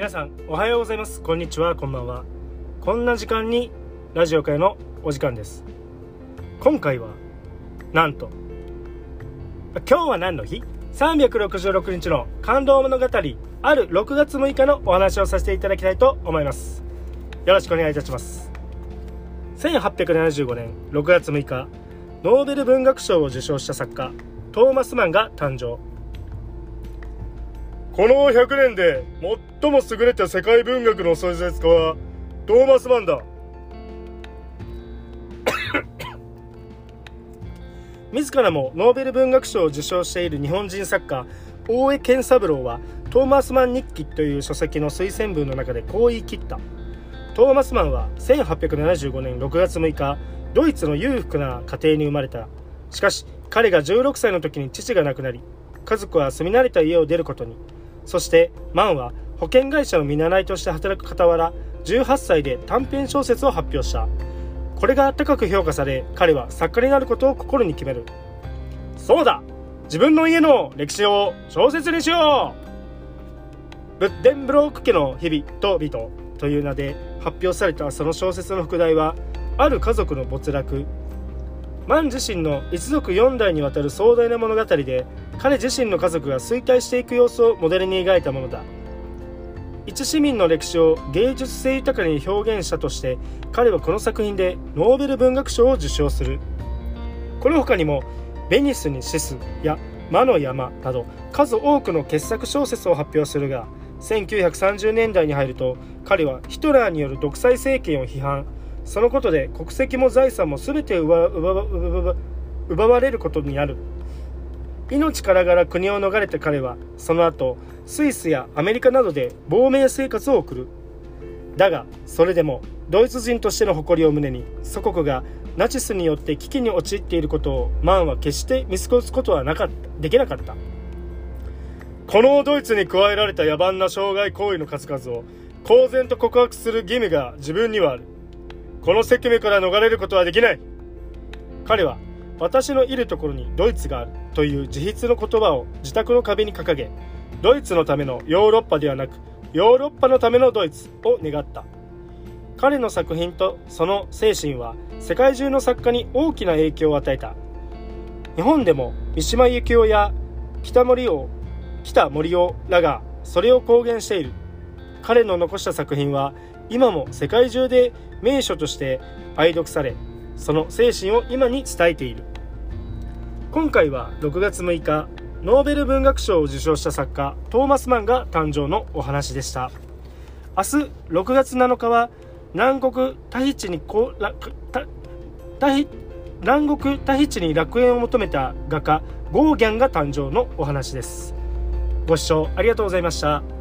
皆さんおはようございます。こんにちは。こんばんは。こんな時間にラジオ会のお時間です。今回はなんと今日は何の日 ?366 日の感動物語ある6月6日のお話をさせていただきたいと思います。よろしくお願いいたします。1875年6月6日ノーベル文学賞を受賞した作家トーマス・マンが誕生。この100年で最も優れた世界文学の小説家はトーマス・マンだ。自らもノーベル文学賞を受賞している日本人作家大江健三郎はトーマス・マン日記という書籍の推薦文の中でこう言い切った。トーマス・マンは1875年6月6日ドイツの裕福な家庭に生まれた。しかし彼が16歳の時に父が亡くなり家族は住み慣れた家を出ることに。そしてマンは保険会社の見習いとして働く傍ら18歳で短編小説を発表した。これが高く評価され彼は作家になることを心に決める。そうだ!自分の家の歴史を小説にしよう!ブッデンブローク家の日々と美とという名で発表されたその小説の副題はある家族の没落マン自身の一族4代にわたる壮大な物語で彼自身の家族が衰退していく様子をモデルに描いたものだ。一市民の歴史を芸術性豊かに表現したとして彼はこの作品でノーベル文学賞を受賞する。この他にも「ベニスにシス」や「魔の山」など数多くの傑作小説を発表するが1930年代に入ると彼はヒトラーによる独裁政権を批判。そのことで国籍も財産も全て奪われることになる。命からがら国を逃れた彼はその後スイスやアメリカなどで亡命生活を送る。だがそれでもドイツ人としての誇りを胸に祖国がナチスによって危機に陥っていることをマンは決して見過ごすことはなかった。できなかった。このドイツに加えられた野蛮な障害行為の数々を公然と告白する義務が自分にはある。この責務から逃れることはできない。彼は私のいるところにドイツがあるという自筆の言葉を自宅の壁に掲げドイツのためのヨーロッパではなくヨーロッパのためのドイツを願った。彼の作品とその精神は世界中の作家に大きな影響を与えた。日本でも三島由紀夫や北森王北森夫らがそれを公言している。彼の残した作品は今も世界中で名所として愛読されその精神を今に伝えている。今回は6月6日ノーベル文学賞を受賞した作家トーマス・マンが誕生のお話でした。明日6月7日は南国タヒチにこらタタヒ南国タヒチに楽園を求めた画家ゴーギャンが誕生のお話です。ご視聴ありがとうございました。